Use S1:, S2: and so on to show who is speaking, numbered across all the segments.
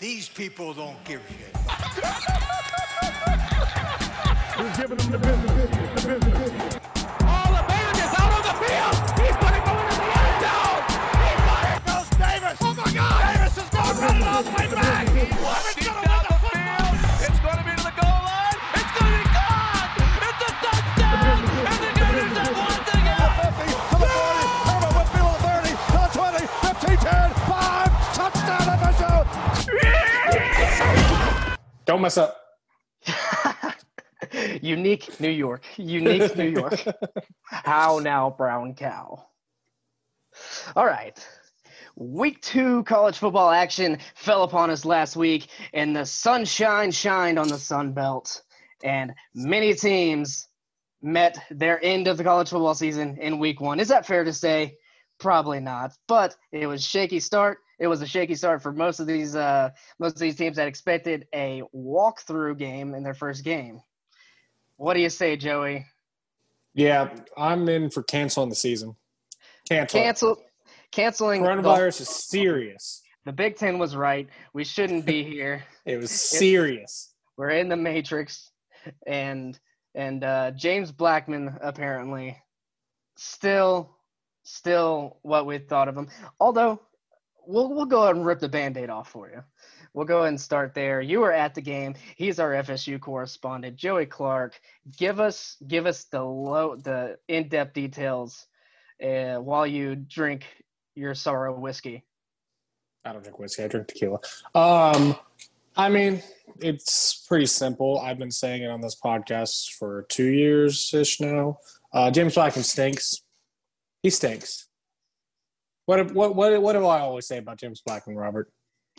S1: These people don't give a shit.
S2: Who's giving them the business? The business.
S3: Don't mess up.
S4: Unique New York. Unique New York. How now, brown cow? All right. Week two college football action fell upon us last week, and the sunshine shined on the Sun Belt. And many teams met their end of the college football season in week one. Is that fair to say? Probably not. But it was shaky start. It was a shaky start for most of these uh, most of these teams that expected a walkthrough game in their first game. What do you say, Joey?
S3: Yeah, I'm in for canceling the season. Cancel.
S4: Cancel, canceling.
S3: Coronavirus is serious.
S4: The, the Big Ten was right. We shouldn't be here.
S3: It was serious.
S4: We're in the Matrix, and and uh, James Blackman apparently still still what we thought of him. Although we'll we'll go ahead and rip the band-aid off for you. We'll go ahead and start there. You were at the game. He's our FSU correspondent, Joey Clark. Give us give us the low the in-depth details uh, while you drink your sorrow whiskey.
S3: I don't drink whiskey. I drink tequila. Um, I mean, it's pretty simple. I've been saying it on this podcast for two years ish now. Uh, James Blackman stinks. He stinks. What what what what do I always say about James Blackman, Robert?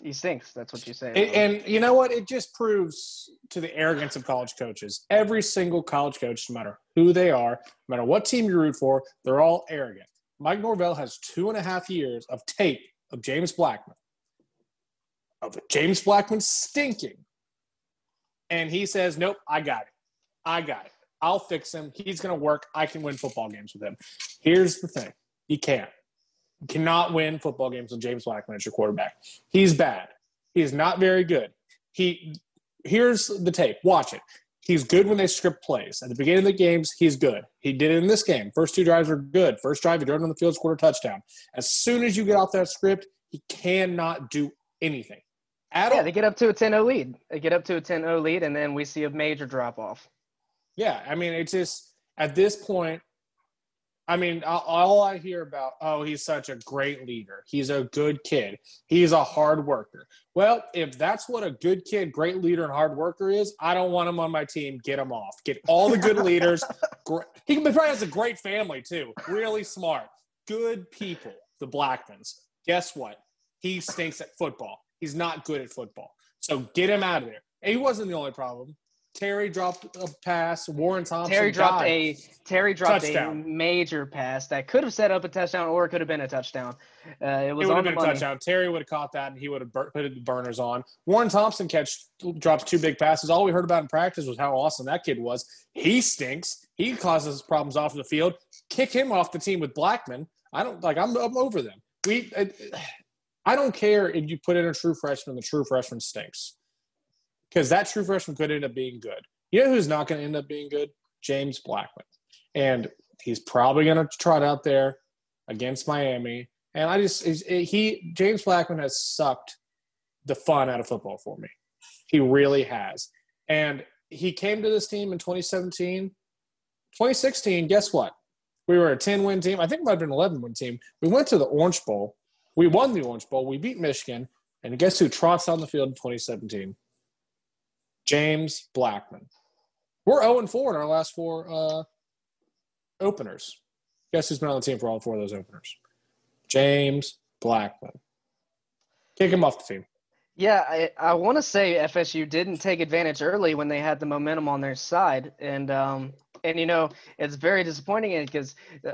S4: He stinks. That's what you say.
S3: And, and you know what? It just proves to the arrogance of college coaches. Every single college coach, no matter who they are, no matter what team you root for, they're all arrogant. Mike Norvell has two and a half years of tape of James Blackman, of James Blackman stinking. And he says, Nope, I got it. I got it. I'll fix him. He's going to work. I can win football games with him. Here's the thing you can't. Cannot win football games with James Blackman as your quarterback. He's bad. He's not very good. He here's the tape. Watch it. He's good when they script plays. At the beginning of the games, he's good. He did it in this game. First two drives were good. First drive, he drove on the field, scored a touchdown. As soon as you get off that script, he cannot do anything. At
S4: yeah,
S3: all.
S4: they get up to a 10-0 lead. They get up to a 10-0 lead, and then we see a major drop off.
S3: Yeah, I mean, it's just at this point. I mean, all- all I hear about, oh, he's such a great leader. He's a good kid. He's a hard worker. Well, if that's what a good kid, great leader, and hard worker is, I don't want him on my team. Get him off. Get all the good leaders. He probably has a great family too. Really smart, good people. The Blackmans. Guess what? He stinks at football. He's not good at football. So get him out of there. And he wasn't the only problem. Terry dropped a pass. Warren Thompson.
S4: Terry dropped
S3: died.
S4: a Terry dropped
S3: Touchdown.
S4: a major pass that could have set up a touchdown or it could have been a touchdown. Uh, it was
S3: It would have been a touchdown. Terry would have caught that, and he would have bur- put the burners on. Warren Thompson catch drops two big passes. All we heard about in practice was how awesome that kid was. He stinks. He causes problems off the field. Kick him off the team with Blackman. I don't like. I'm, I'm over them. We. I, I don't care if you put in a true freshman. The true freshman stinks because that true freshman could end up being good. You know who's not going to end up being good? James Blackman, and he's probably going to trot out there against Miami. And I just he James Blackman has sucked the fun out of football for me. He really has. And he came to this team in 2017. 2016, guess what? We were a 10 win team. I think it might have been an 11 win team. We went to the Orange Bowl. We won the Orange Bowl. We beat Michigan. And guess who trots on the field in 2017? James Blackman. We're 0 4 in our last four uh, openers. Guess who's been on the team for all four of those openers? James Blackman. Kick him off the team.
S4: Yeah, I, I want to say FSU didn't take advantage early when they had the momentum on their side, and um, and you know it's very disappointing because uh,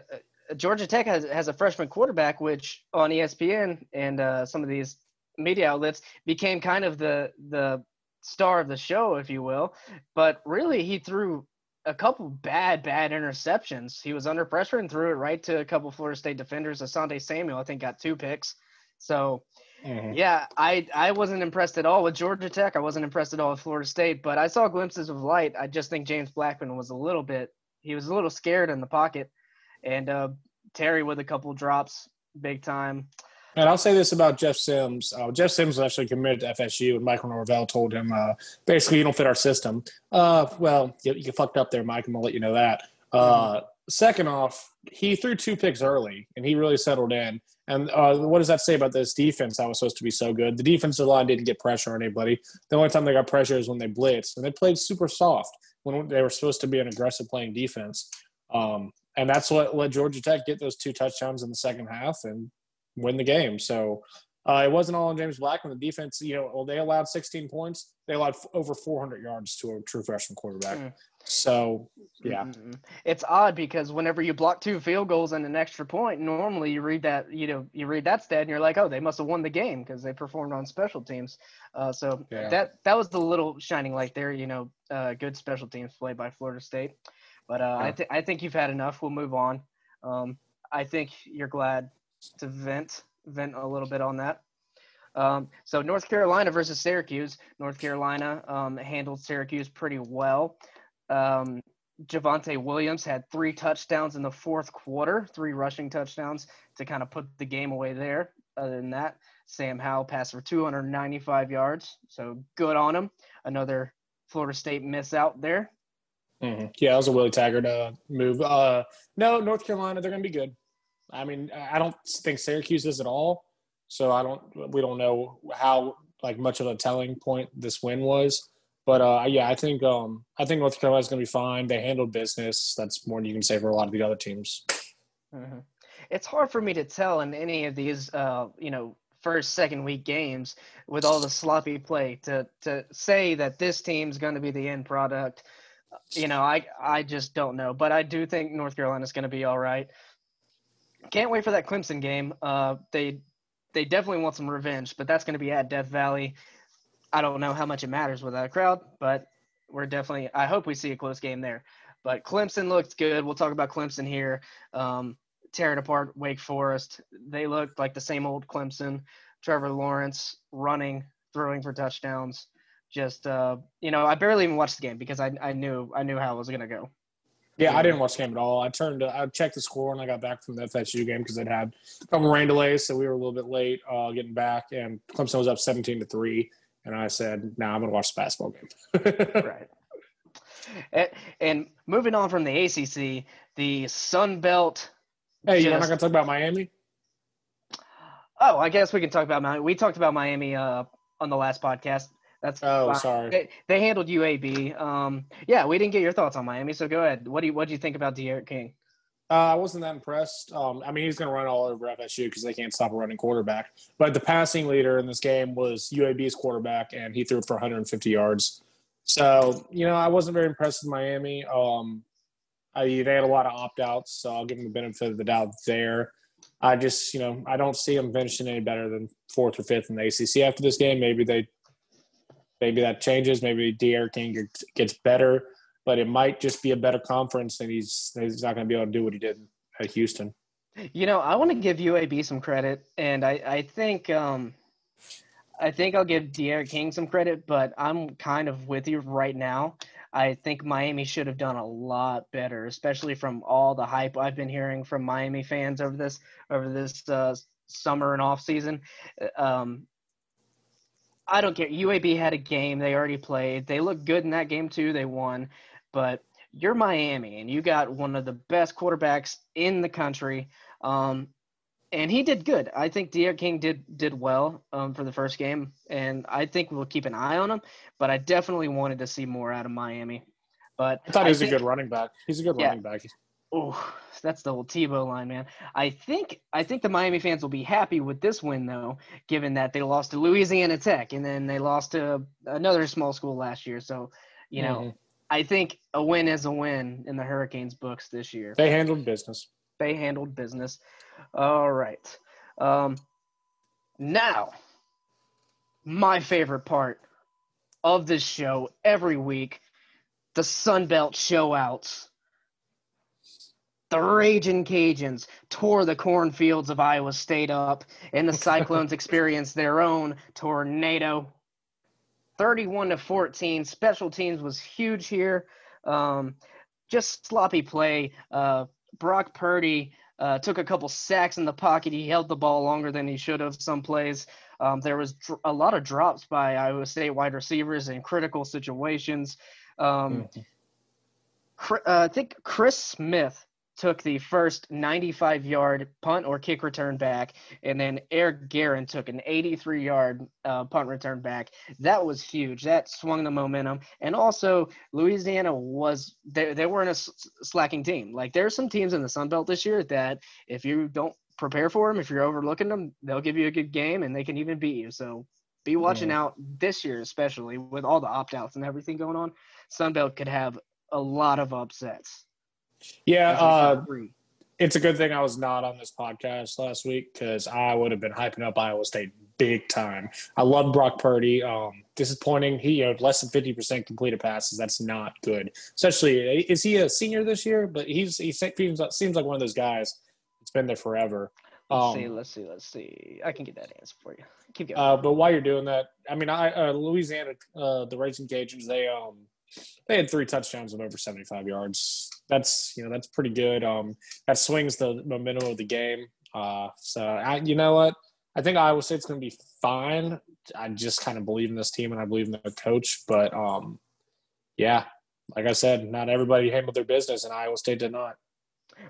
S4: Georgia Tech has has a freshman quarterback, which on ESPN and uh, some of these media outlets became kind of the the star of the show, if you will. But really, he threw a couple bad bad interceptions. He was under pressure and threw it right to a couple Florida State defenders. Asante Samuel, I think, got two picks. So
S3: Mhm.
S4: Yeah, I I wasn't impressed at all with Georgia Tech. I wasn't impressed at all with Florida State, but I saw glimpses of light. I just think James Blackman was a little bit he was a little scared in the pocket, and uh, Terry with a couple drops, big time.
S3: And I'll say this about Jeff Sims. Uh, Jeff Sims was actually committed to FSU, and Michael Norvell told him, uh, basically, you don't fit our system. Uh, well, you, you fucked up there, Mike. I'm going to let you know that. Uh, second off, he threw two picks early, and he really settled in. And uh, what does that say about this defense that was supposed to be so good? The defensive line didn't get pressure on anybody. The only time they got pressure is when they blitzed, and they played super soft when they were supposed to be an aggressive playing defense. Um, and that's what let Georgia Tech get those two touchdowns in the second half and win the game. So uh, it wasn't all on James Blackman. The defense, you know, well, they allowed 16 points. They allowed f- over 400 yards to a true freshman quarterback.
S4: Mm.
S3: So yeah,
S4: Mm-mm. It's odd because whenever you block two field goals and an extra point, normally you read that you know you read that stat and you're like, oh, they must have won the game because they performed on special teams. Uh, so
S3: Yeah.
S4: that that was the little shining light there. You know, uh, good special teams play by Florida State. But uh, I
S3: Yeah.
S4: think I think you've had enough. We'll move on. Um, I think you're glad to vent vent a little bit on that. Um, so North Carolina versus Syracuse. North Carolina um, handled Syracuse pretty well. Um, Javonte Williams had three touchdowns in the fourth quarter, three rushing touchdowns to kind of put the game away there. Other than that, Sam Howell passed for 295 yards, so good on him. Another Florida State miss out there.
S3: Mhm. yeah, it was a Willie Taggart uh, move. Uh, no, North Carolina, they're going to be good. I mean, I don't think Syracuse is at all. So I don't. We don't know how like much of a telling point this win was. But uh, yeah, I think um, I think North Carolina's going to be fine. They handled business. That's more than you can say for a lot of the other teams.
S4: Mhm. It's hard for me to tell in any of these, uh, you know, first, second week games with all the sloppy play to to say that this team's going to be the end product. You know, I I just don't know, but I do think North Carolina's going to be all right. Can't wait for that Clemson game. Uh, they they definitely want some revenge, but that's going to be at Death Valley. I don't know how much it matters without a crowd, but we're definitely. I hope we see a close game there. But Clemson looked good. We'll talk about Clemson here. Um, tearing apart Wake Forest. They looked like the same old Clemson. Trevor Lawrence running, throwing for touchdowns. Just uh, you know, I barely even watched the game because I I knew I knew how it was gonna go.
S3: Yeah. I didn't watch the game at all. I turned, I checked the score when I got back from the FSU game because it had a couple rain delays, so we were a little bit late uh, getting back. And Clemson was up seventeen to three, and I said, "Nah, I'm going to watch the basketball game."
S4: right. And, and moving on from the ACC, the Sun Belt.
S3: hey, you're not going to talk about Miami?
S4: Oh, I guess we can talk about Miami. We talked about Miami uh, on the last podcast. That's
S3: Oh,
S4: fine.
S3: sorry.
S4: They, they handled UAB. Um, yeah, we didn't get your thoughts on Miami, so go ahead. What do you what do you think about D'Eriq King?
S3: Uh, I wasn't that impressed. Um, I mean, he's going to run all over FSU because they can't stop a running quarterback. But the passing leader in this game was UAB's quarterback, and he threw it for 150 yards. So, you know, I wasn't very impressed with Miami. Um, I, they had a lot of opt outs, so I'll give them the benefit of the doubt there. I just, you know, I don't see them finishing any better than fourth or fifth in the ACC after this game. Maybe they, maybe that changes. Maybe D'Eriq King gets- better, but it might just be a better conference, and he's he's not going to be able to do what he did at Houston.
S4: You know, I want to give UAB some credit, and I, I think um, I think I'll give D'Eriq King some credit, but I'm kind of with you right now. I think Miami should have done a lot better, especially from all the hype I've been hearing from Miami fans over this over this uh, summer and off season. Um, I don't care. UAB had a game they already played. They looked good in that game too. They won, but you're Miami and you got one of the best quarterbacks in the country. Um, and he did good. I think D'Eriq King did did well um, for the first game, and I think we'll keep an eye on him. But I definitely wanted to see more out of Miami. But
S3: I thought he was
S4: think-
S3: a good running back. He's a good
S4: Yeah.
S3: running back.
S4: Oh, that's the old Tebow line, man. I think I think the Miami fans will be happy with this win, though, given that they lost to Louisiana Tech and then they lost to another small school last year. So, you know,
S3: Mhm.
S4: I think a win is a win in the Hurricanes books this year.
S3: they handled business.
S4: They handled business. All right. Um, now, my favorite part of this show every week, the Sunbelt show outs. The Raging Cajuns tore the cornfields of Iowa State up, and the Cyclones experienced their own tornado. 31 to 14. Special teams was huge here. Um, just sloppy play. Uh, Brock Purdy uh, took a couple sacks in the pocket. He held the ball longer than he should have some plays. Um, there was dr- a lot of drops by Iowa State wide receivers in critical situations. Um, Chri- uh, I think Chris Smith took the first 95 yard punt or kick return back, and then Eric Garror took an 83 yard uh, punt return back. That was huge. That swung the momentum. And also, Louisiana was, they, they weren't a s- slacking team. Like, there are some teams in the Sun Belt this year that if you don't prepare for them, if you're overlooking them, they'll give you a good game and they can even beat you. So be watching out this year, especially with all the opt outs and everything going on. Sun Belt could have a lot of upsets.
S3: Yeah, uh, it's a good thing I was not on this podcast last week because I would have been hyping up Iowa State big time. I love Brock Purdy. Um, disappointing. He you know less than fifty percent completed passes. That's not good. Especially is he a senior this year? But he's he seems seems like one of those guys. that's been there forever.
S4: Let's
S3: Um,
S4: see, let's see, let's see. I can get that answer for you. Keep going.
S3: Uh, but while you're doing that, I mean, I uh, Louisiana, uh, the Raging Cajuns, they um they had three touchdowns of over 75 yards. That's you know that's pretty good. Um, that swings the momentum of the game. Uh, so I, you know what, I think Iowa State's going to be fine. I just kind of believe in this team and I believe in the coach. But um, yeah, like I said, not everybody handled their business, and Iowa State did not.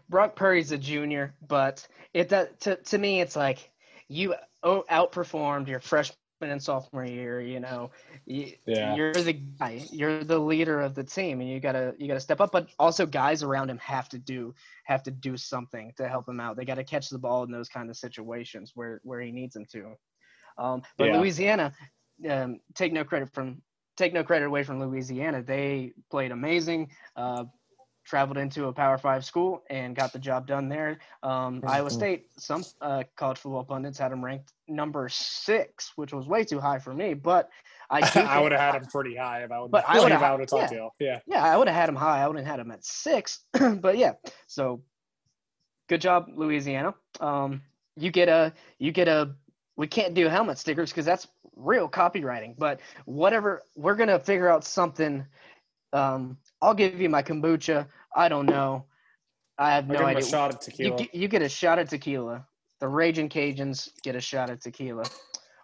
S4: Brock Purdy's a junior, but it that to to me it's like you outperformed your freshman and sophomore year. You know, you,
S3: Yeah.
S4: you're the guy, you're the leader of the team, and you gotta you gotta step up. But also, guys around him have to do have to do something to help him out. They got to catch the ball in those kind of situations where where he needs them to. Um, but
S3: Yeah.
S4: Louisiana, um, take no credit from take no credit away from Louisiana. They played amazing. Uh, traveled into a Power Five school and got the job done there. Um, Iowa State, some uh, college football pundits had them ranked number six, which was way too high for me. But I,
S3: I would have had him pretty high if I would.
S4: But I
S3: would have talked
S4: yeah.
S3: to you. Yeah.
S4: yeah, I would have had him high. I wouldn't have had him at six. but yeah, so good job, Louisiana. Um, you get a you get a. We can't do helmet stickers because that's real copywriting. But whatever, we're gonna figure out something. Um, I'll give you my kombucha. I don't know. I have no idea.
S3: a shot of
S4: You
S3: tequila.
S4: get, you get a shot of tequila. The Raging Cajuns get a shot of tequila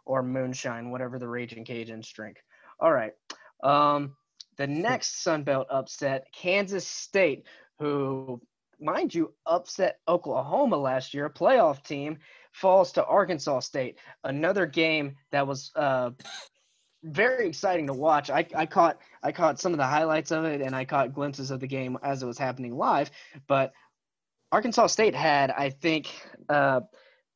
S4: or moonshine, whatever the Raging Cajuns drink. All right. Um, the next Sun Belt upset, Kansas State, who, mind you, upset Oklahoma last year, a playoff team, falls to Arkansas State. Another game that was uh, very exciting to watch. I, I caught I caught some of the highlights of it, and I caught glimpses of the game as it was happening live. But Arkansas State had, I think, uh,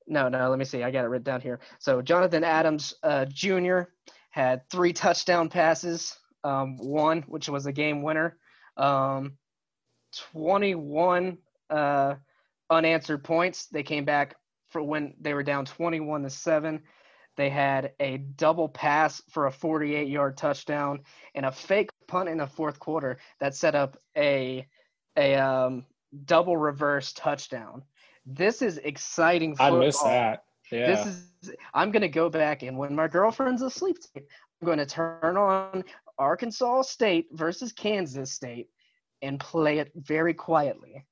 S4: no, no, let me see. I got it written down here. So Jonathan Adams uh, Jr. had three touchdown passes, um, one which was a game winner, um, 21 uh, unanswered points. They came back for when they were down 21 to seven. They had a double pass for a 48 yard touchdown and a fake punt in the fourth quarter that set up a a um, double reverse touchdown. This is exciting Football.
S3: I missed that. Yeah.
S4: This is I'm gonna go back and when my girlfriend's asleep, I'm gonna turn on Arkansas State versus Kansas State and play it very quietly.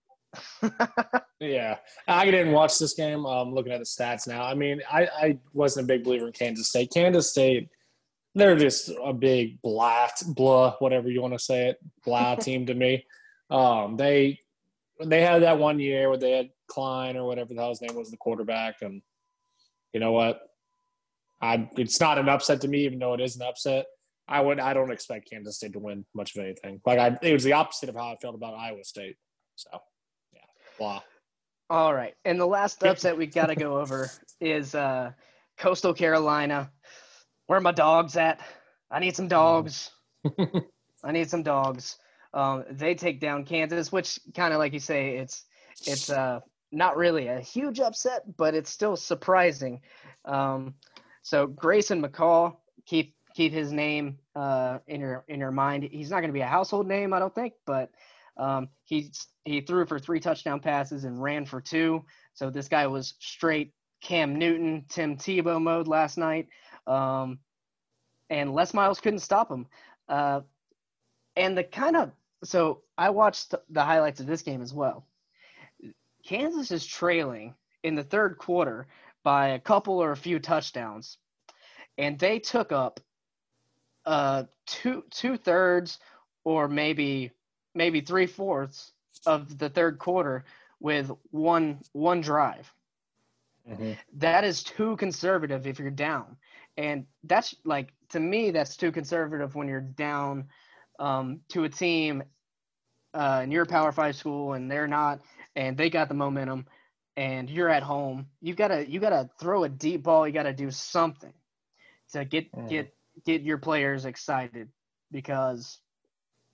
S3: Yeah, I didn't watch this game. I'm looking at the stats now. I mean, I, I wasn't a big believer in Kansas State. Kansas State, they're just a big blah, blah, whatever you want to say it, blah team to me. Um, they they had that one year where they had Klein or whatever the hell his name was, the quarterback, and you know what? I it's not an upset to me, even though it is an upset. I would I don't expect Kansas State to win much of anything. Like I, it was the opposite of how I felt about Iowa State. So, blah.
S4: All right. And the last upset we got to go over is uh, Coastal Carolina. Where are my dogs at? I need some dogs. I need some dogs. Um, they take down Kansas, which kind of like you say, it's it's uh, not really a huge upset, but it's still surprising. Um, so Grayson McCall, keep keep his name uh, in your in your mind. He's not going to be a household name, I don't think, but Um, he he threw for three touchdown passes and ran for two. So this guy was straight Cam Newton, Tim Tebow mode last night. Um, and Les Miles couldn't stop him. Uh, and the kind of so I watched the highlights of this game as well. Kansas is trailing in the third quarter by a couple or a few touchdowns, and they took up uh, two two thirds or maybe maybe three fourths of the third quarter with one one drive.
S3: Mm-hmm.
S4: That is too conservative if you're down, and that's like to me that's too conservative when you're down um, to a team uh, and you're a Power Five school and they're not, and they got the momentum, and you're at home. You gotta you gotta throw a deep ball. You gotta do something to get
S3: Mm.
S4: get get your players excited because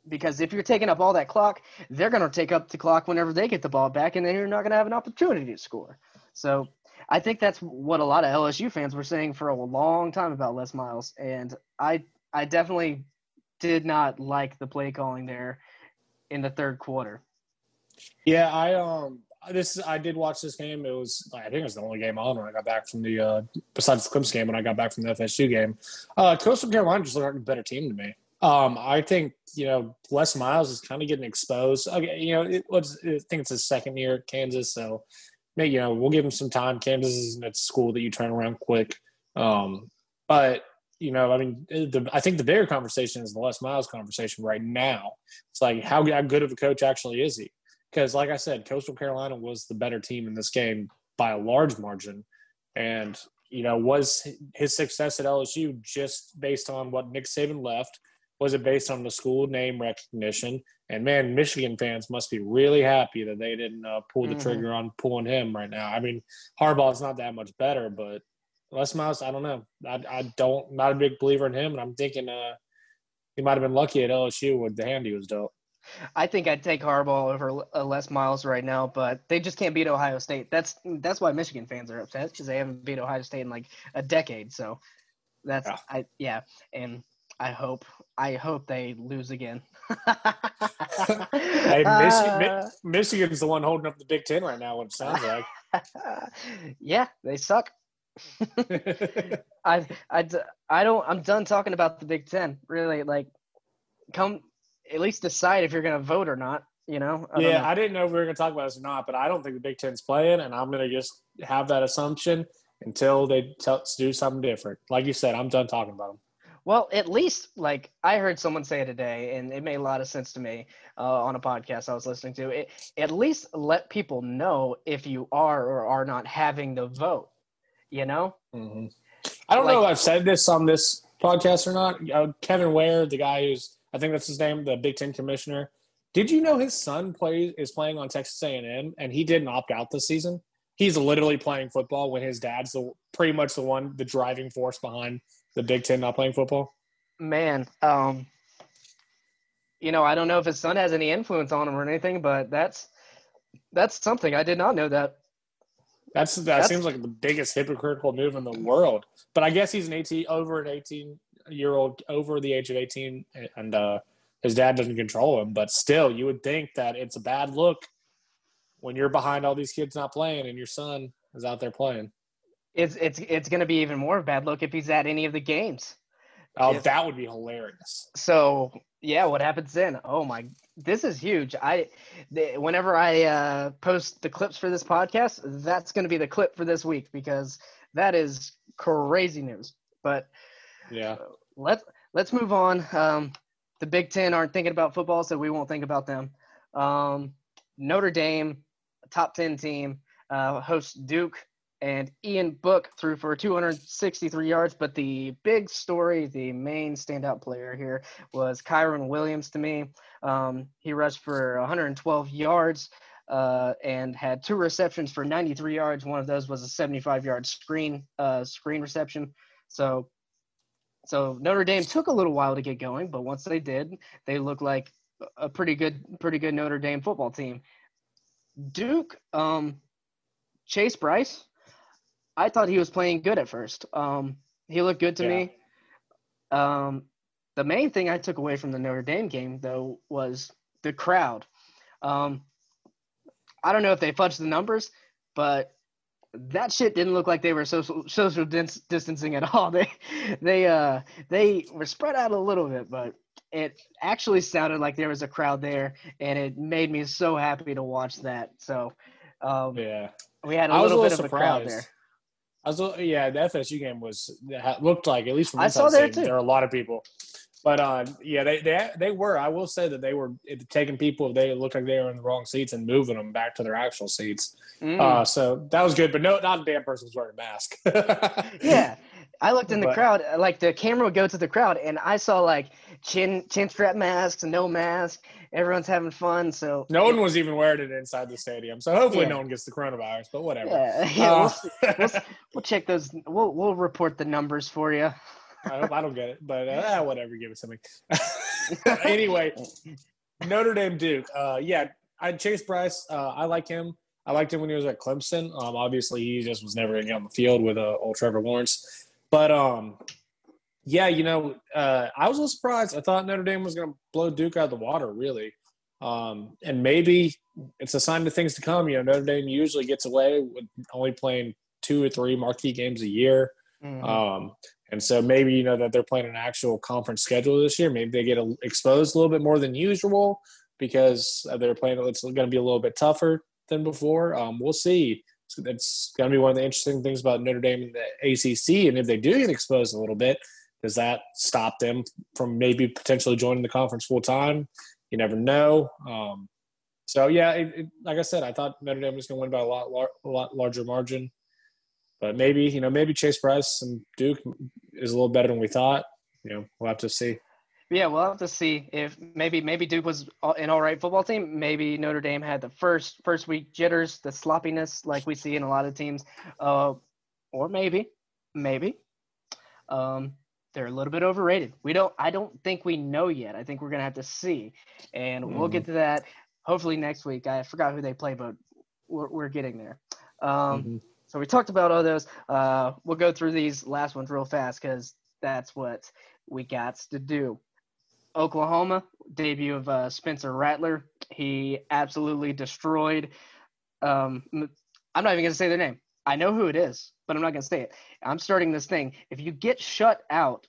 S4: because if you're taking up all that clock, they're gonna take up the clock whenever they get the ball back, and then you're not gonna have an opportunity to score. So I think that's what a lot of LSU fans were saying for a long time about Les Miles, and I I definitely did not like the play calling there in the third quarter.
S3: Yeah, I um this I did watch this game. It was I think it was the only game on when I got back from the uh besides the Clemson game when I got back from the FSU game. Uh Coastal Carolina just looked like a better team to me. Um I think, you know, Les Miles is kind of getting exposed. Okay, you know, it I think it's his second year at Kansas, so maybe you know, we'll give him some time. Kansas isn't a school that you turn around quick. Um but you know, I mean, the, I think the bigger conversation is the Les Miles conversation right now. It's like how, how good of a coach actually is he? because like I said, Coastal Carolina was the better team in this game by a large margin, and you know was his success at LSU just based on what Nick Saban left? Was it based on the school name recognition? And man, Michigan fans must be really happy that they didn't uh, pull the
S4: Mhm.
S3: trigger on pulling him right now. I mean, Harbaugh's not that much better, but Les Miles, I don't know. I, I don't not a big believer in him, and I'm thinking uh, he might have been lucky at LSU with the hand he was dealt.
S4: I think I'd take Harbaugh over uh, Les Miles right now, but they just can't beat Ohio State. That's that's why Michigan fans are upset because they haven't beat Ohio State in like a decade. So that's
S3: Yeah.
S4: I yeah, and I hope I hope they lose again.
S3: Hey, Michigan,
S4: Uh,
S3: Michigan's the one holding up the Big Ten right now. What it sounds like.
S4: yeah, they suck. I I don't. I'm done talking about the Big Ten. Really, like, come at least decide if you're gonna vote or not. You know? I
S3: yeah,
S4: know.
S3: I didn't know if we were going to talk about this or not, but I don't think the Big Ten's playing, and I'm going to just have that assumption until they tell, do something different. Like you said, I'm done talking about them.
S4: Well, at least like I heard someone say today, and it made a lot of sense to me uh, on a podcast I was listening to. It, at least let people know if you are or are not having the vote. You know?
S3: Mm-hmm. I don't know if I've said this on this podcast or not. Uh, Kevin Ware, the guy who's I think that's his name, the Big Ten commissioner. Did you know his son plays is playing on Texas A&M, and he didn't opt out this season? He's literally playing football when his dad's the pretty much the one, the driving force behind the Big Ten not playing football.
S4: Man, um, you know, I don't know if his son has any influence on him or anything, but that's that's something I did not know that.
S3: That's that
S4: That's-
S3: seems like the biggest hypocritical move in the world. But I guess he's an eighteen over an eighteen year old over the age of eighteen, and uh, his dad doesn't control him. But still, you would think that it's a bad look when you're behind all these kids not playing and your son is out there playing.
S4: It's it's it's going to be even more of a bad look if he's at any of the games.
S3: Oh,
S4: If-
S3: that would be hilarious.
S4: So yeah, what happens then? Oh my, this is huge. I, the, whenever I uh, post the clips for this podcast, that's going to be the clip for this week because that is crazy news. But
S3: Yeah.
S4: let's let's move on. Um, the Big Ten aren't thinking about football, so we won't think about them. Um, Notre Dame, top ten team, uh, hosts Duke, and Ian Book threw for 263 yards. But the big story, the main standout player here, was Kyren Williams to me. Um, he rushed for 112 yards. Uh, and had two receptions for 93 yards. One of those was a 75-yard screen uh, screen reception. So so Notre Dame took a little while to get going, but once they did, they looked like a pretty good, pretty good Notre Dame football team. Duke, um, Chase Brice, I thought he was playing good at first. Um, he looked good to
S3: Yeah.
S4: me. Um, the main thing I took away from the Notre Dame game, though, was the crowd. Um, I don't know if they fudged the numbers, but that shit didn't look like they were social social dis- distancing at all. They they uh they were spread out a little bit, but it actually sounded like there was a crowd there, and it made me so happy to watch that. So um,
S3: Yeah.
S4: we had a
S3: was a
S4: little,
S3: little
S4: bit of a crowd there.
S3: I was, yeah, the FSU game was looked like at least from
S4: I saw there, too.
S3: There were a lot of people, but uh, yeah, they they they were. I will say that they were taking people. They looked like they were in the wrong seats and moving them back to their actual seats.
S4: Mm.
S3: Uh, so that was good, but no, not a damn person was wearing a mask.
S4: Yeah. I looked in the
S3: But-
S4: crowd, like the camera would go to the crowd, and I saw like chin chin strap masks, no mask. Everyone's having fun. So
S3: No one was even wearing it inside the stadium, so hopefully
S4: Yeah.
S3: no one gets the coronavirus. But whatever.
S4: yeah, yeah.
S3: Uh,
S4: we'll, we'll, we'll check those. We'll we'll report the numbers for you.
S3: I hope I don't get it, but uh, whatever. Give it to me. anyway, Notre Dame Duke. Uh, yeah, I Chase Brice. Uh, I like him. I liked him when he was at Clemson. Um, obviously, he just was never going to get on the field with uh, old Trevor Lawrence. But um, yeah, you know, uh, I was a little surprised. I thought Notre Dame was going to blow Duke out of the water, really. Um, and maybe it's a sign of things to come. You know, Notre Dame usually gets away with only playing two or three marquee games a year.
S4: Mhm.
S3: Um, and so maybe you know that they're playing an actual conference schedule this year. Maybe they get a, exposed a little bit more than usual because uh, they're playing. It's going to be a little bit tougher than before. Um, we'll see. It's, it's going to be one of the interesting things about Notre Dame and the ACC. And if they do get exposed a little bit, does that stop them from maybe potentially joining the conference full time? You never know. Um, so yeah, it, it, like I said, I thought Notre Dame was going to win by a lot, lar- a lot larger margin. But maybe you know, maybe Chase Brice and Duke is a little better than we thought. You know, we'll have to see.
S4: Yeah, we'll have to see if maybe maybe Duke was an all right football team. Maybe Notre Dame had the first first week jitters, the sloppiness like we see in a lot of teams, uh, or maybe maybe um, they're a little bit overrated. We don't. I don't think we know yet. I think we're gonna have to see, and we'll get to that hopefully next week. I forgot who they play, but we're, we're getting there. Um,
S3: Mhm.
S4: So we talked about all those. Uh, we'll go through these last ones real fast because that's what we got to do. Oklahoma debut of uh, Spencer Rattler. He absolutely destroyed. Um, I'm not even gonna say their name. I know who it is, but I'm not gonna say it. I'm starting this thing. If you get shut out,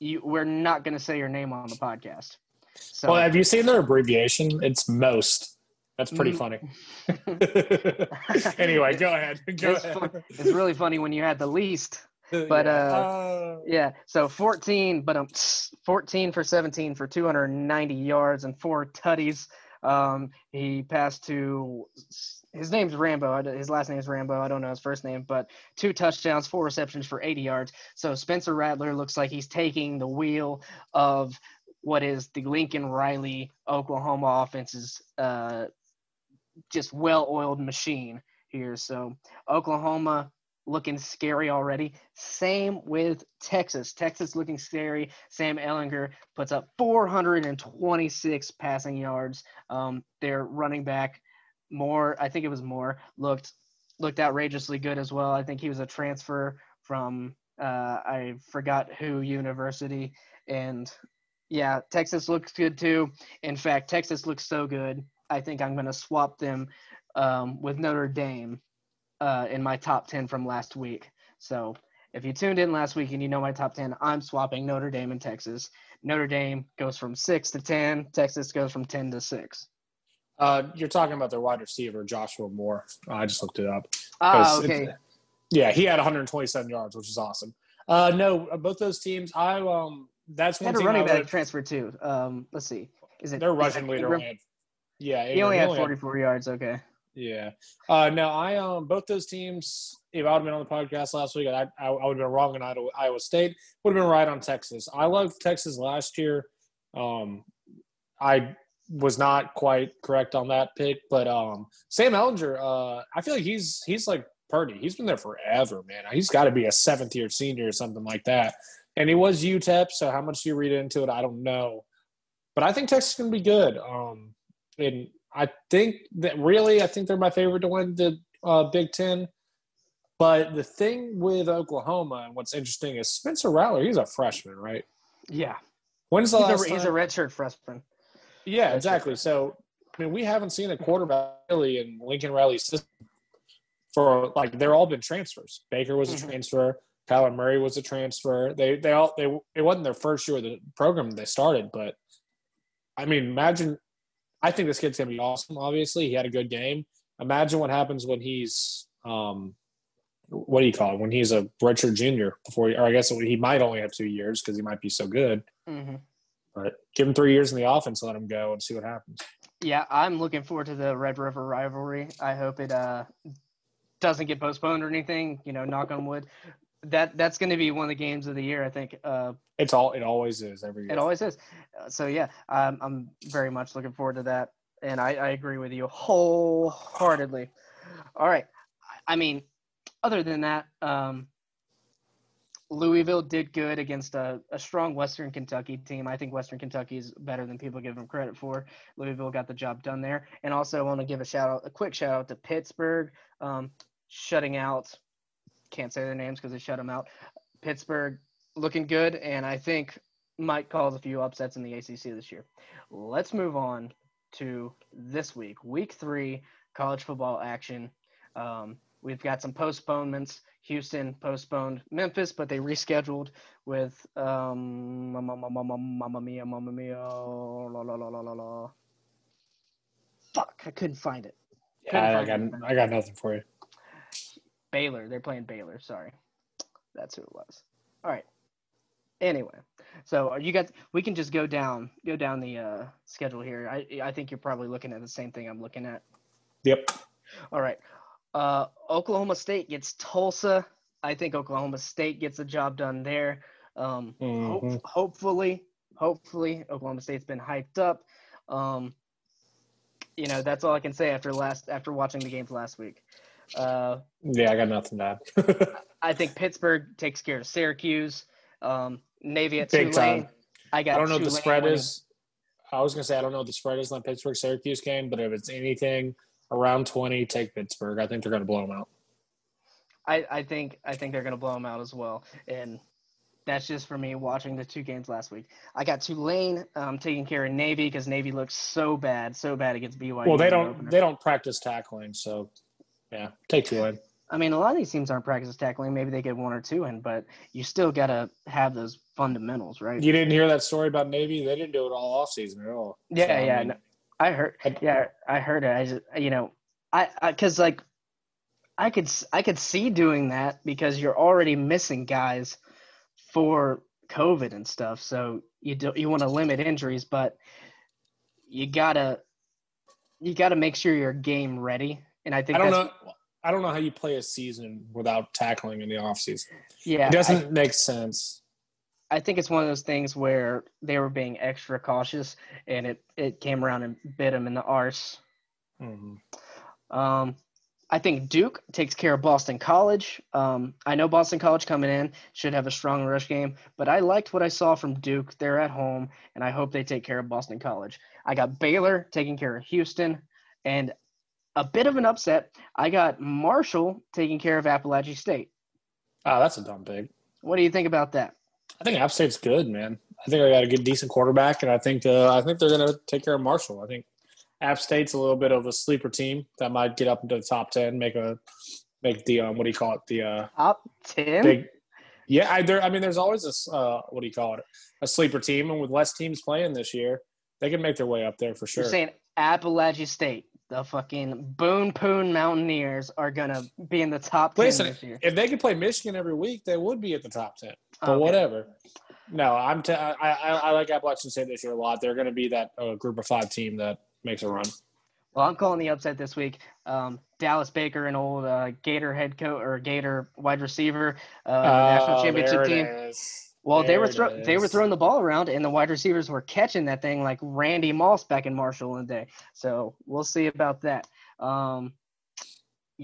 S4: you we're not gonna say your name on the podcast. So
S3: Well, have you seen their abbreviation? It's most. That's pretty
S4: Mm.
S3: funny. anyway, go ahead. Go
S4: it's,
S3: ahead.
S4: fun- it's really funny when you had the least. but,
S3: Yeah.
S4: uh, Yeah, so 14, but um, 14 for 17 for 290 yards and four tutties. Um, he passed to his name's Rambo. His last name is Rambo. I don't know his first name, but two touchdowns, four receptions for 80 yards. So Spencer Rattler looks like he's taking the wheel of what is the Lincoln Riley Oklahoma offense's uh, just well-oiled machine here. So Oklahoma looking scary already. Same with Texas. Texas looking scary. Sam Ehlinger puts up 426 passing yards. Um, their running back, more, I think it was more, looked looked outrageously good as well. I think he was a transfer from uh, I forgot who university, and yeah, Texas looks good too. In fact, Texas looks so good. I think I'm going to swap them um, with Notre Dame uh, in my top 10 from last week. So if you tuned in last week and you know my top 10, I'm swapping Notre Dame and Texas. Notre Dame goes from 6 to 10, Texas goes from 10 to 6.
S3: Uh, you're talking about their wide receiver, Joshua Moore. I just looked it up.
S4: Ah, okay.
S3: it's- Yeah, he had 127 yards, which is awesome. Uh, no, both those teams. I um, that's one
S4: had a running back transfer too. Um, let's see. Is it
S3: Their rushing leader.
S4: Ingram?
S3: had- yeah,
S4: He only
S3: Ingram,
S4: had 44 yards. Okay.
S3: Yeah. Uh, no, I um both those teams. If I would have been on the podcast last week, I I, I would have been wrong on Iowa, Iowa State. Would have been right on Texas. I loved Texas last year. Um, I was not quite correct on that pick, but um, Sam Ehlinger. Uh, I feel like he's he's like Purdy. He's been there forever, man. He's got to be a seventh year senior or something like that. And he was UTEP, so how much do you read into it? I don't know. But I think Texas to be good. Um, and I think that really, I think they're my favorite to win the uh, Big Ten. But the thing with Oklahoma and what's interesting is Spencer Rattler. He's a freshman, right?
S4: Yeah.
S3: When's the
S4: He's
S3: last
S4: a, he's a redshirt freshman.
S3: Yeah, exactly. So I mean, we haven't seen a quarterback really in Lincoln Riley's system for like they're all been transfers. Baker was a
S4: Mhm.
S3: transfer. Kyler Murray was a transfer. They they all they it wasn't their first year of the program they started, but I mean, imagine. I think this kid's gonna be awesome. Obviously, he had a good game. Imagine what happens when he's um, what do you call it? When he's a redshirt junior before, or I guess he might only have two years because he might be so good.
S4: hmm
S3: But give him three years in the offense, let him go, and see what happens.
S4: Yeah, I'm looking forward to the Red River rivalry. I hope it uh doesn't get postponed or anything. You know, knock on wood. That that's going to be one of the games of the year. I think uh,
S3: It's all it always is every year.
S4: it always is. Uh, so yeah, I'm I'm very much looking forward to that, and I, I agree with you wholeheartedly. All right, I mean, other than that, um, Louisville did good against a, a strong Western Kentucky team. I think Western Kentucky is better than people give them credit for. Louisville got the job done there. And also, I want to give a shout out, a quick shout out to Pittsburgh, um, shutting out. Can't say their names because they shut them out. Pittsburgh looking good, and I think might cause a few upsets in the ACC this year. Let's move on to this week, week three, college football action. Um, we've got some postponements. Houston postponed Memphis, but they rescheduled with um, Mamma Mia, Mamma Mia, la la la la la la. Fuck, I couldn't find it.
S3: Yeah, I
S4: Couldn't
S3: got
S4: find it.
S3: I got nothing for you.
S4: Baylor. They're playing Baylor. Sorry, that's who it was. All right. Anyway, so you got. We can just go down, go down the uh, schedule here. I I think you're probably looking at the same thing I'm looking at.
S3: Yep.
S4: All right. Uh, Oklahoma State gets Tulsa. I think Oklahoma State gets the job done there. Um, hope-
S3: Mhm.
S4: hopefully, hopefully, Oklahoma State's been hyped up. Um, you know, that's all I can say after last after watching the games last week. Uh,
S3: Yeah, I got nothing to add.
S4: I think Pittsburgh takes care of Syracuse. Um, Navy at
S3: Big
S4: Tulane.
S3: time.
S4: I got.
S3: I don't know what the spread
S4: winning.
S3: is. I was gonna say I don't know what the spread is on Pittsburgh Syracuse game, but if it's anything around twenty, take Pittsburgh. I think they're gonna blow them out.
S4: I, I think I think they're gonna blow them out as well, and that's just for me watching the two games last week. I got Tulane um, taking care of Navy because Navy looks so bad, so bad against BYU.
S3: Well, they don't
S4: opener.
S3: they don't practice tackling, so yeah, take Tulane.
S4: I mean, a lot of these teams aren't practice tackling. Maybe they get one or two in, but you still gotta have those fundamentals, right?
S3: You didn't hear that story about Navy? They didn't do it all off season at all.
S4: Yeah,
S3: So, I
S4: yeah,
S3: mean,
S4: no, I heard.
S3: I-
S4: Yeah, I heard it. I just, you know, I, I, cause like, I could, I could see doing that because you're already missing guys for COVID and stuff. So you don't you want to limit injuries, but you gotta, you gotta make sure you're game ready. And I think
S3: I don't know. I don't know how you play a season without tackling in the off season.
S4: Yeah,
S3: It doesn't make sense.
S4: I think it's one of those things where they were being extra cautious, and it it came around and bit them in the arse.
S3: Mhm.
S4: Um, I think Duke takes care of Boston College. Um, I know Boston College coming in should have a strong rush game, but I liked what I saw from Duke. They're at home, and I hope they take care of Boston College. I got Baylor taking care of Houston, and a bit of an upset. I got Marshall taking care of Appalachian State.
S3: Oh, that's a dumb pick.
S4: What do you think about that?
S3: I think App State's good, man. I think they got a good, decent quarterback, and I think uh, I think they're going to take care of Marshall. I think App State's a little bit of a sleeper team that might get up into the top ten, make a make the um, what do you call it? The uh,
S4: Top ten.
S3: big. Yeah, I, there. I mean, there's always this. Uh, what do you call it? A sleeper team, and with less teams playing this year, they can make their way up there for sure.
S4: You're saying Appalachian State, the fucking Boone Poon Mountaineers, are gonna be in the top ten
S3: Listen,
S4: this year.
S3: if they could play Michigan every week, they would be at the top ten. But
S4: Okay.
S3: whatever. No, I'm. T- I, I, I like Appalachian State this year a lot. They're going to be that uh, group of five team that makes a run.
S4: Well, I'm calling the upset this week. Um, Dallas Baker, an old uh, Gator head coach or Gator wide receiver, uh, national
S3: Oh,
S4: championship
S3: there
S4: team.
S3: is.
S4: Well, they were throw- they were throwing the ball around, and the wide receivers were catching that thing like Randy Moss back in Marshall in the day. So we'll see about that. Um,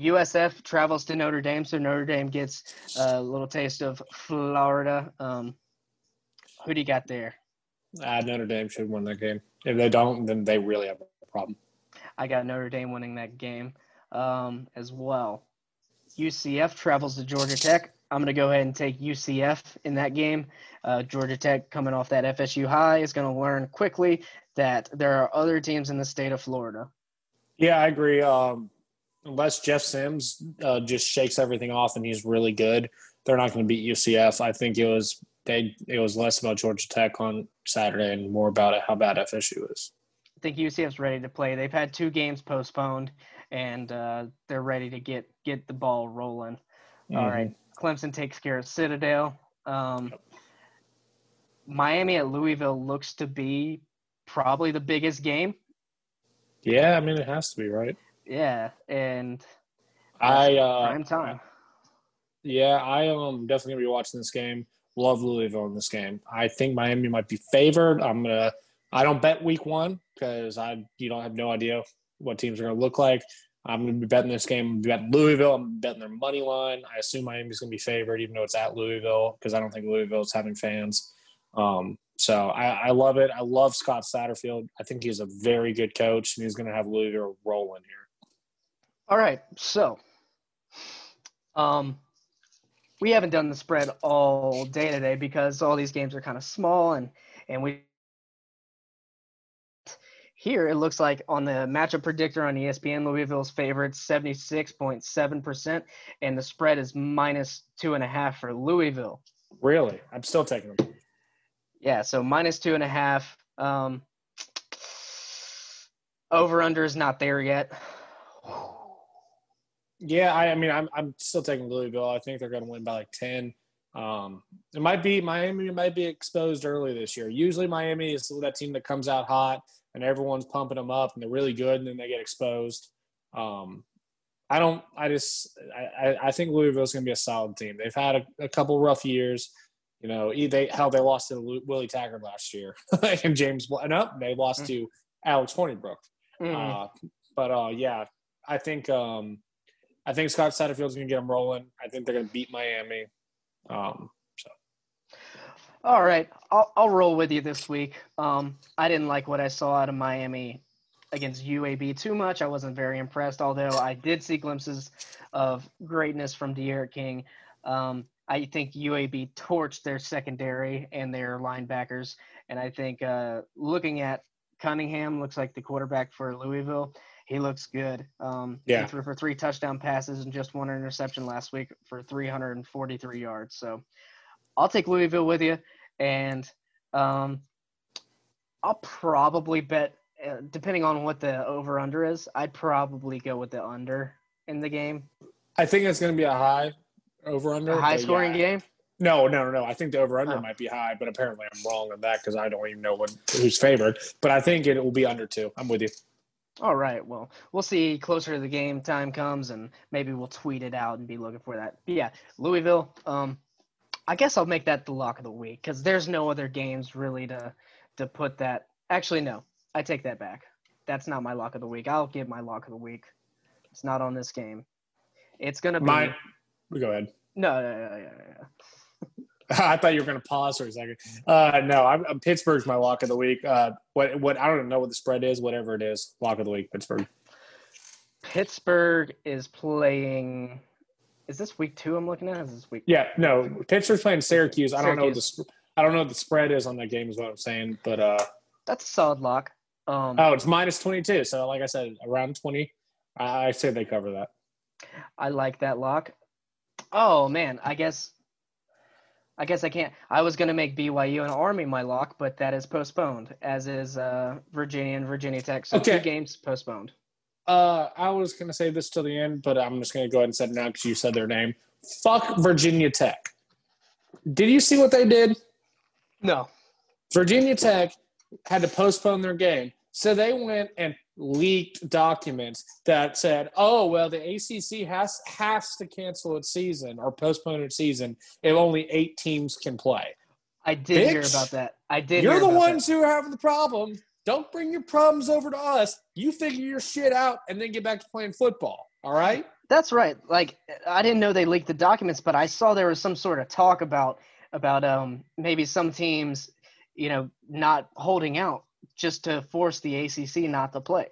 S4: USF travels to Notre Dame, so Notre Dame gets a little taste of Florida. Um, who do you got there?
S3: Ah, Notre Dame should win that game. If they don't, then they really have a problem.
S4: I got Notre Dame winning that game um, as well. UCF travels to Georgia Tech. I'm going to go ahead and take UCF in that game. Uh, Georgia Tech, coming off that FSU high, is going to learn quickly that there are other teams in the state of Florida.
S3: Yeah, I agree. Um, unless Jeff Sims uh, just shakes everything off and he's really good, they're not going to beat UCF. I think it was they it was less about Georgia Tech on Saturday and more about how bad FSU is.
S4: I think UCF's ready to play. They've had two games postponed, and uh, they're ready to get get the ball rolling. Mm-hmm. All right, Clemson takes care of Citadel. Um, Miami at Louisville looks to be probably the biggest game.
S3: Yeah, I mean it has to be right.
S4: Yeah, and
S3: I uh,
S4: prime time.
S3: Yeah, I am definitely gonna be watching this game. Love Louisville in this game. I think Miami might be favored. I'm gonna. I don't bet week one because I you don't have no idea what teams are gonna look like. I'm gonna be betting this game. I'm betting Louisville. I'm betting their money line. I assume Miami's gonna be favored, even though it's at Louisville, because I don't think Louisville is having fans. Um, so I, I, love it. I love Scott Satterfield. I think he's a very good coach, and he's going to have Louisville rolling here.
S4: All right. So, um, we haven't done the spread all day today because all these games are kind of small, and and we here it looks like on the matchup predictor on ESPN, Louisville's favorite seventy six point seven percent, and the spread is minus two and a half for Louisville.
S3: Really, I'm still taking them.
S4: Yeah, so minus two and a half. Um, over under is not there yet.
S3: Yeah, I, I mean, I'm I'm still taking Louisville. I think they're going to win by like ten. Um, it might be Miami might be exposed early this year. Usually, Miami is that team that comes out hot and everyone's pumping them up and they're really good, and then they get exposed. Um, I don't. I just. I. I think Louisville's going to be a solid team. They've had a, a couple rough years. You know, they how they lost to Willie Taggart last year, and James. No, they lost mm. to Alex Hornibrook. Mm. Uh, but uh, yeah, I think um, I think Scott Satterfield's going to get them rolling. I think they're going to beat Miami. Um, so.
S4: All right, I'll, I'll roll with you this week. Um, I didn't like what I saw out of Miami against UAB too much. I wasn't very impressed, although I did see glimpses of greatness from D'Eriq King. Um, I think UAB torched their secondary and their linebackers. And I think uh, looking at Cunningham, looks like the quarterback for Louisville. He looks good. Um, yeah. He threw for three touchdown passes and just one interception last week for 343 yards. So I'll take Louisville with you. And um, I'll probably bet, uh, depending on what the over under is, I'd probably go with the under in the game.
S3: I think it's going to be a high over under.
S4: High scoring yeah. game.
S3: No, no, no, I think the over under oh. might be high, but apparently I'm wrong on that because I don't even know what who's favored. But I think it will be under two. I'm with you.
S4: All right. Well, we'll see closer to the game time comes, and maybe we'll tweet it out and be looking for that. But yeah, Louisville. Um, I guess I'll make that the lock of the week because there's no other games really to to put that. Actually, no, I take that back. That's not my lock of the week. I'll give my lock of the week. It's not on this game. It's gonna be.
S3: My, go ahead.
S4: No, no, no, no, no.
S3: I thought you were going to pause for a second. Uh, no, I'm, I'm, Pittsburgh's my lock of the week. Uh, what what I don't know what the spread is. Whatever it is, lock of the week, Pittsburgh.
S4: Pittsburgh is playing. Is this week two? I'm looking at. Is this week?
S3: Yeah, no. Pittsburgh's playing Syracuse. I don't know the I don't know what the spread is on that game. Is what I'm saying, but uh,
S4: that's a solid lock. Um,
S3: oh, it's minus 22. So, like I said, around 20. I, I say they cover that.
S4: I like that lock. Oh man, I guess I guess I can't. I was going to make BYU and Army my lock, but that is postponed, as is uh, Virginia and Virginia Tech. So okay. two games postponed.
S3: Uh, I was going to say this till the end, but I'm just going to go ahead and say it now because you said their name. Fuck Virginia Tech. Did you see what they did?
S4: No.
S3: Virginia Tech had to postpone their game. So they went and leaked documents that said, "Oh, well, the ACC has has to cancel its season or postpone its season if only eight teams can play."
S4: I did Bitch, hear about that. I did.
S3: You're the ones that. who have the problem. Don't bring your problems over to us. You figure your shit out and then get back to playing football. All right.
S4: That's right. Like I didn't know they leaked the documents, but I saw there was some sort of talk about about um maybe some teams, you know, not holding out just to force the ACC not to play.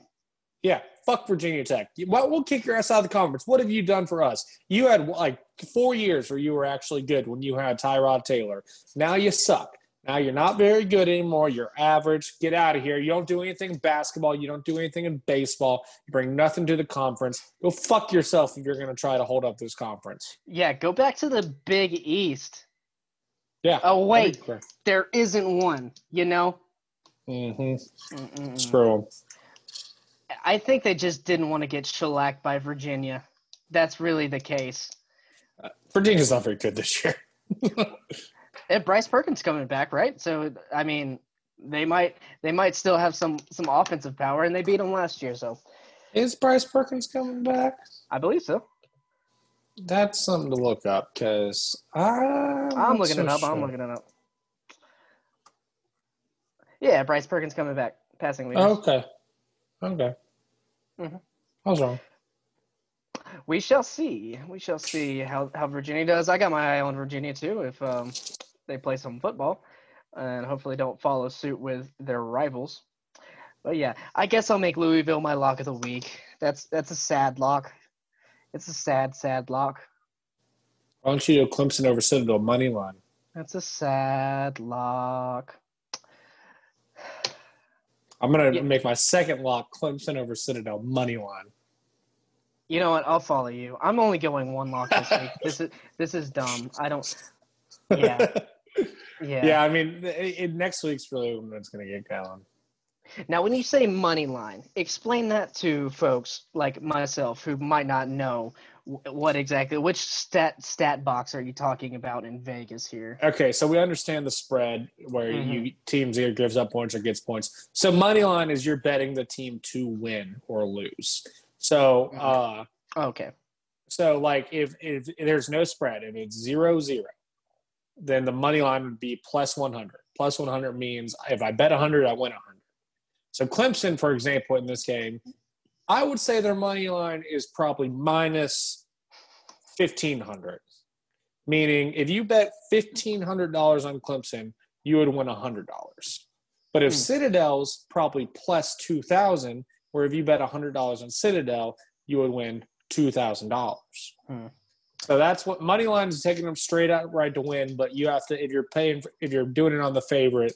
S3: Yeah, fuck Virginia Tech. We'll kick your ass out of the conference. What have you done for us? You had like four years where you were actually good when you had Tyrod Taylor. Now you suck. Now you're not very good anymore. You're average. Get out of here. You don't do anything in basketball. You don't do anything in baseball. You bring nothing to the conference. Go fuck yourself if you're going to try to hold up this conference.
S4: Yeah, go back to the Big East.
S3: Yeah.
S4: Oh wait, there isn't one. You know.
S3: Mm-hmm.
S4: Mm-mm.
S3: Screw 'em.
S4: I think they just didn't want to get shellacked by Virginia. That's really the case.
S3: Virginia's not very good this year.
S4: And Bryce Perkins coming back, right? So I mean, they might they might still have some some offensive power, and they beat them last year. So
S3: Is Bryce Perkins coming back?
S4: I believe so.
S3: That's something to look up because I'm,
S4: I'm looking
S3: so
S4: it up. I'm looking it up. Yeah, Bryce Perkins coming back, passing leaders.
S3: Okay. Okay.
S4: Mhm.
S3: I was wrong.
S4: We shall see. We shall see how, how Virginia does. I got my eye on Virginia too. If um, they play some football, and hopefully don't follow suit with their rivals. But yeah, I guess I'll make Louisville my lock of the week. That's that's a sad lock. It's a sad, sad lock.
S3: Why don't you do Clemson over Citadel money line?
S4: That's a sad lock.
S3: I'm gonna
S4: Yeah.
S3: make my second lock Clemson over Citadel money line.
S4: You know what? I'll follow you. I'm only going one lock this week. This is this is dumb. I don't. Yeah. Yeah.
S3: yeah, I mean, it, it- next week's really when it's gonna get going.
S4: Now, when you say money line, explain that to folks like myself who might not know what exactly, which stat stat box are you talking about in Vegas here?
S3: Okay, so we understand the spread where
S4: Mm-hmm.
S3: you teams either gives up points or gets points. So money line is you're betting the team to win or lose. So
S4: Mm-hmm.
S3: uh
S4: Okay.
S3: so like if if there's no spread and it's zero zero, then the money line would be plus one hundred. Plus one hundred means if I bet hundred, I win hundred. So Clemson, for example, in this game, I would say their money line is probably minus fifteen hundred. Meaning, if you bet fifteen hundred dollars on Clemson, you would win hundred dollars. But if
S4: Hmm.
S3: Citadel's probably plus two thousand, where if you bet hundred dollars on Citadel, you would win two thousand dollars.
S4: Hmm.
S3: So that's what money line is taking them straight out right to win. But you have to if you're paying for, if you're doing it on the favorite,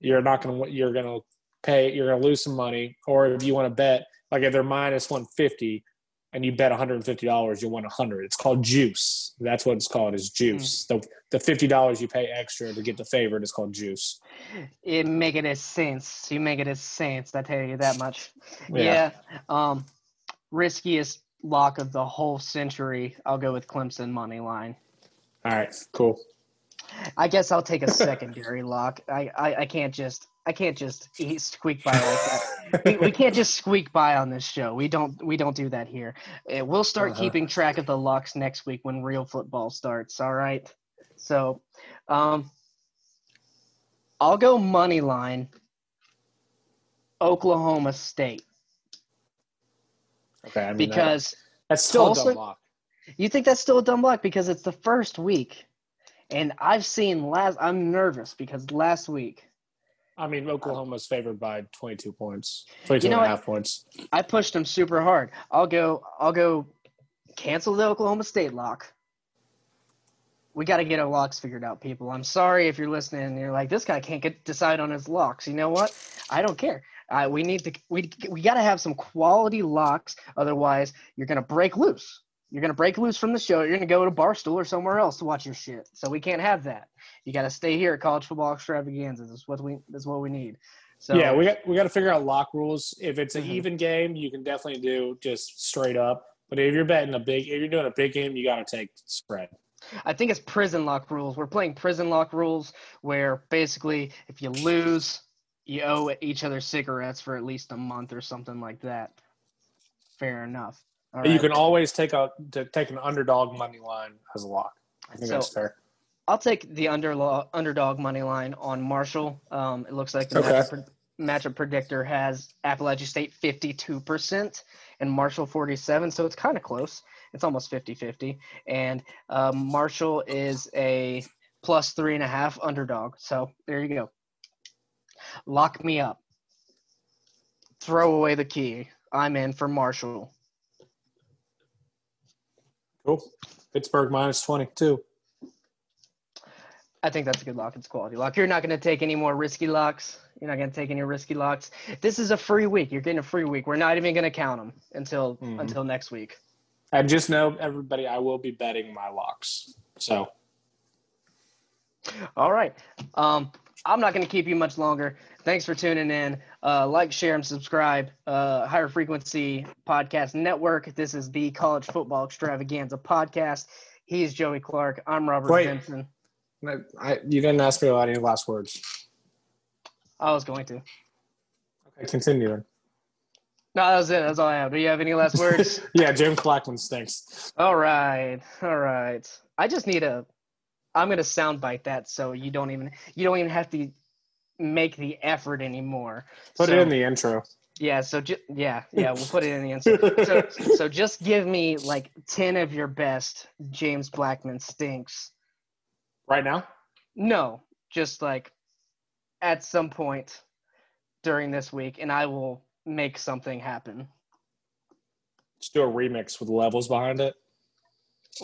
S3: you're not going to you're going to pay you're going to lose some money. Or if you want to bet like if they're minus one fifty and you bet one hundred and fifty dollars, you'll win a hundred. It's called juice. That's what it's called is juice. The the fifty dollars you pay extra to get the favorite is called juice.
S4: It make it a sense. You make it a sense. I tell you that much.
S3: Yeah.
S4: Yeah. Um, riskiest lock of the whole century. I'll go with Clemson money line.
S3: All right, cool.
S4: I guess I'll take a secondary lock. I, I, I can't just I can't just squeak by like that. we, we can't just squeak by on this show. We don't we don't do that here. Uh, We'll start
S3: Uh-huh.
S4: keeping track of the locks next week when real football starts. All right. So, um, I'll go money line. Oklahoma State
S3: Okay, I mean
S4: because
S3: that's still a dumb lock.
S4: you think that's still a dumb lock because it's the first week, and I've seen last. I'm nervous because last week
S3: I mean, Oklahoma's favored by 22 points, 22
S4: You know
S3: and a half points.
S4: I pushed them super hard. I'll go. I'll go. Cancel the Oklahoma State lock. We got to get our locks figured out, people. I'm sorry if you're listening and you're like, this guy can't get decide on his locks. You know what? I don't care. Uh, we need to. We we got to have some quality locks. Otherwise, you're gonna break loose. You're gonna break loose from the show. You're gonna go to Barstool or somewhere else to watch your shit. So we can't have that. You got to stay here at College Football Extravaganza. That's what we. That's what we need. So
S3: yeah, we got we got to figure out lock rules. If it's an
S4: Mhm.
S3: even game, you can definitely do just straight up. But if you're betting a big, if you're doing a big game, you got to take spread.
S4: I think it's prison lock rules. We're playing prison lock rules where basically if you lose, you owe each other cigarettes for at least a month or something like that. Fair enough. All
S3: You
S4: right.
S3: can always take a to take an underdog money line as a lock. I think
S4: So-
S3: that's fair.
S4: I'll take the underlo- underdog money line on Marshall. Um, it looks like the
S3: Okay.
S4: matchup, matchup predictor has Appalachia State 52% and Marshall 47, so it's kind of close. It's almost 50-50. And um, Marshall is a plus three and a half underdog. So there you go. Lock me up. Throw away the key. I'm in for Marshall.
S3: Pittsburgh minus 22.
S4: I think that's a good lock. It's quality lock. You're not going to take any more risky locks. You're not going to take any risky locks. This is a free week. You're getting a free week. We're not even going to count them until
S3: Mhm.
S4: until next week.
S3: I just know everybody. I will be betting my locks. So
S4: All right. Um, I'm not going to keep you much longer. Thanks for tuning in. Uh, like, share, and subscribe. Uh, Higher Frequency Podcast Network. This is the College Football Extravaganza podcast. He's Joey Clark. I'm Robert
S3: Wait.
S4: Benson.
S3: I, you didn't ask me about any last words.
S4: I was going to.
S3: Okay, continue.
S4: No, that was it. That's all I have. Do you have any last words?
S3: Yeah, James Blackman stinks.
S4: all right. All right. I just need a. I'm gonna soundbite that so you don't even you don't even have to make the effort anymore.
S3: Put
S4: So-
S3: it in the intro.
S4: Yeah, so ju- yeah, yeah, we'll put it in the intro. So so just give me like 10 of your best James Blackman stinks.
S3: Right now?
S4: No, just like at some point during this week and I will make something happen.
S3: Let's do a remix with levels behind it.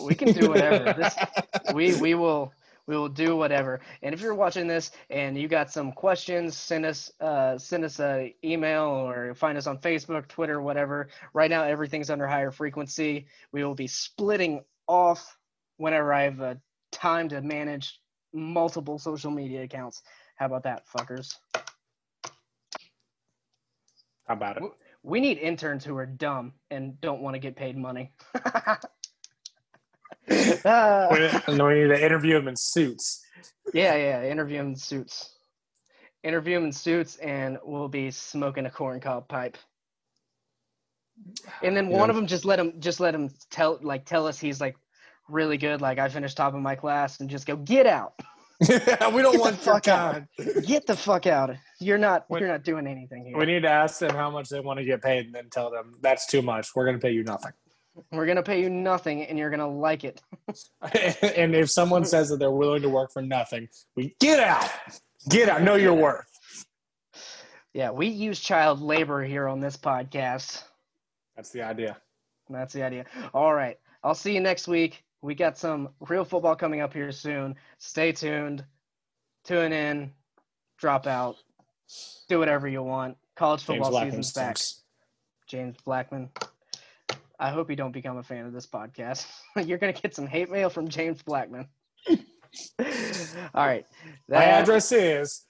S4: We can do whatever. This we we will we will do whatever. And if you're watching this and you got some questions, send us uh, send us a email or find us on Facebook, Twitter, whatever. Right now, everything's under higher frequency. We will be splitting off whenever I have uh, time to manage multiple social media accounts. How about that, fuckers?
S3: How about it?
S4: We need interns who are dumb and don't want to get paid money. Ah.
S3: and we need to interview him in suits.
S4: Yeah, yeah. Interview him in suits. Interview him in suits, and we'll be smoking a corncob pipe. And then
S3: Yeah.
S4: one of them just let him just let him tell like tell us he's like really good. Like I finished top of my class, and just go get out,
S3: we don't want
S4: fuck out.
S3: time.
S4: get the fuck out. You're not
S3: Wait.
S4: you're not doing anything here.
S3: We need to ask them how much they want to get paid and then tell them that's too much. We're going to pay you nothing.
S4: We're gonna pay you nothing, and you're gonna like it.
S3: and if someone says that they're willing to work for nothing, we get out. Get out. Know your worth.
S4: Yeah, we use child labor here on this podcast.
S3: That's the idea.
S4: That's the idea. All right. I'll see you next week. We got some real football coming up here soon. Stay tuned. Tune in. Drop out. Do whatever you want. College
S3: James
S4: football
S3: Blackman
S4: season's back.
S3: stinks.
S4: James Blackman. I hope you don't become a fan of this podcast. You're going to get some hate mail from James Blackman. All right.
S3: My address is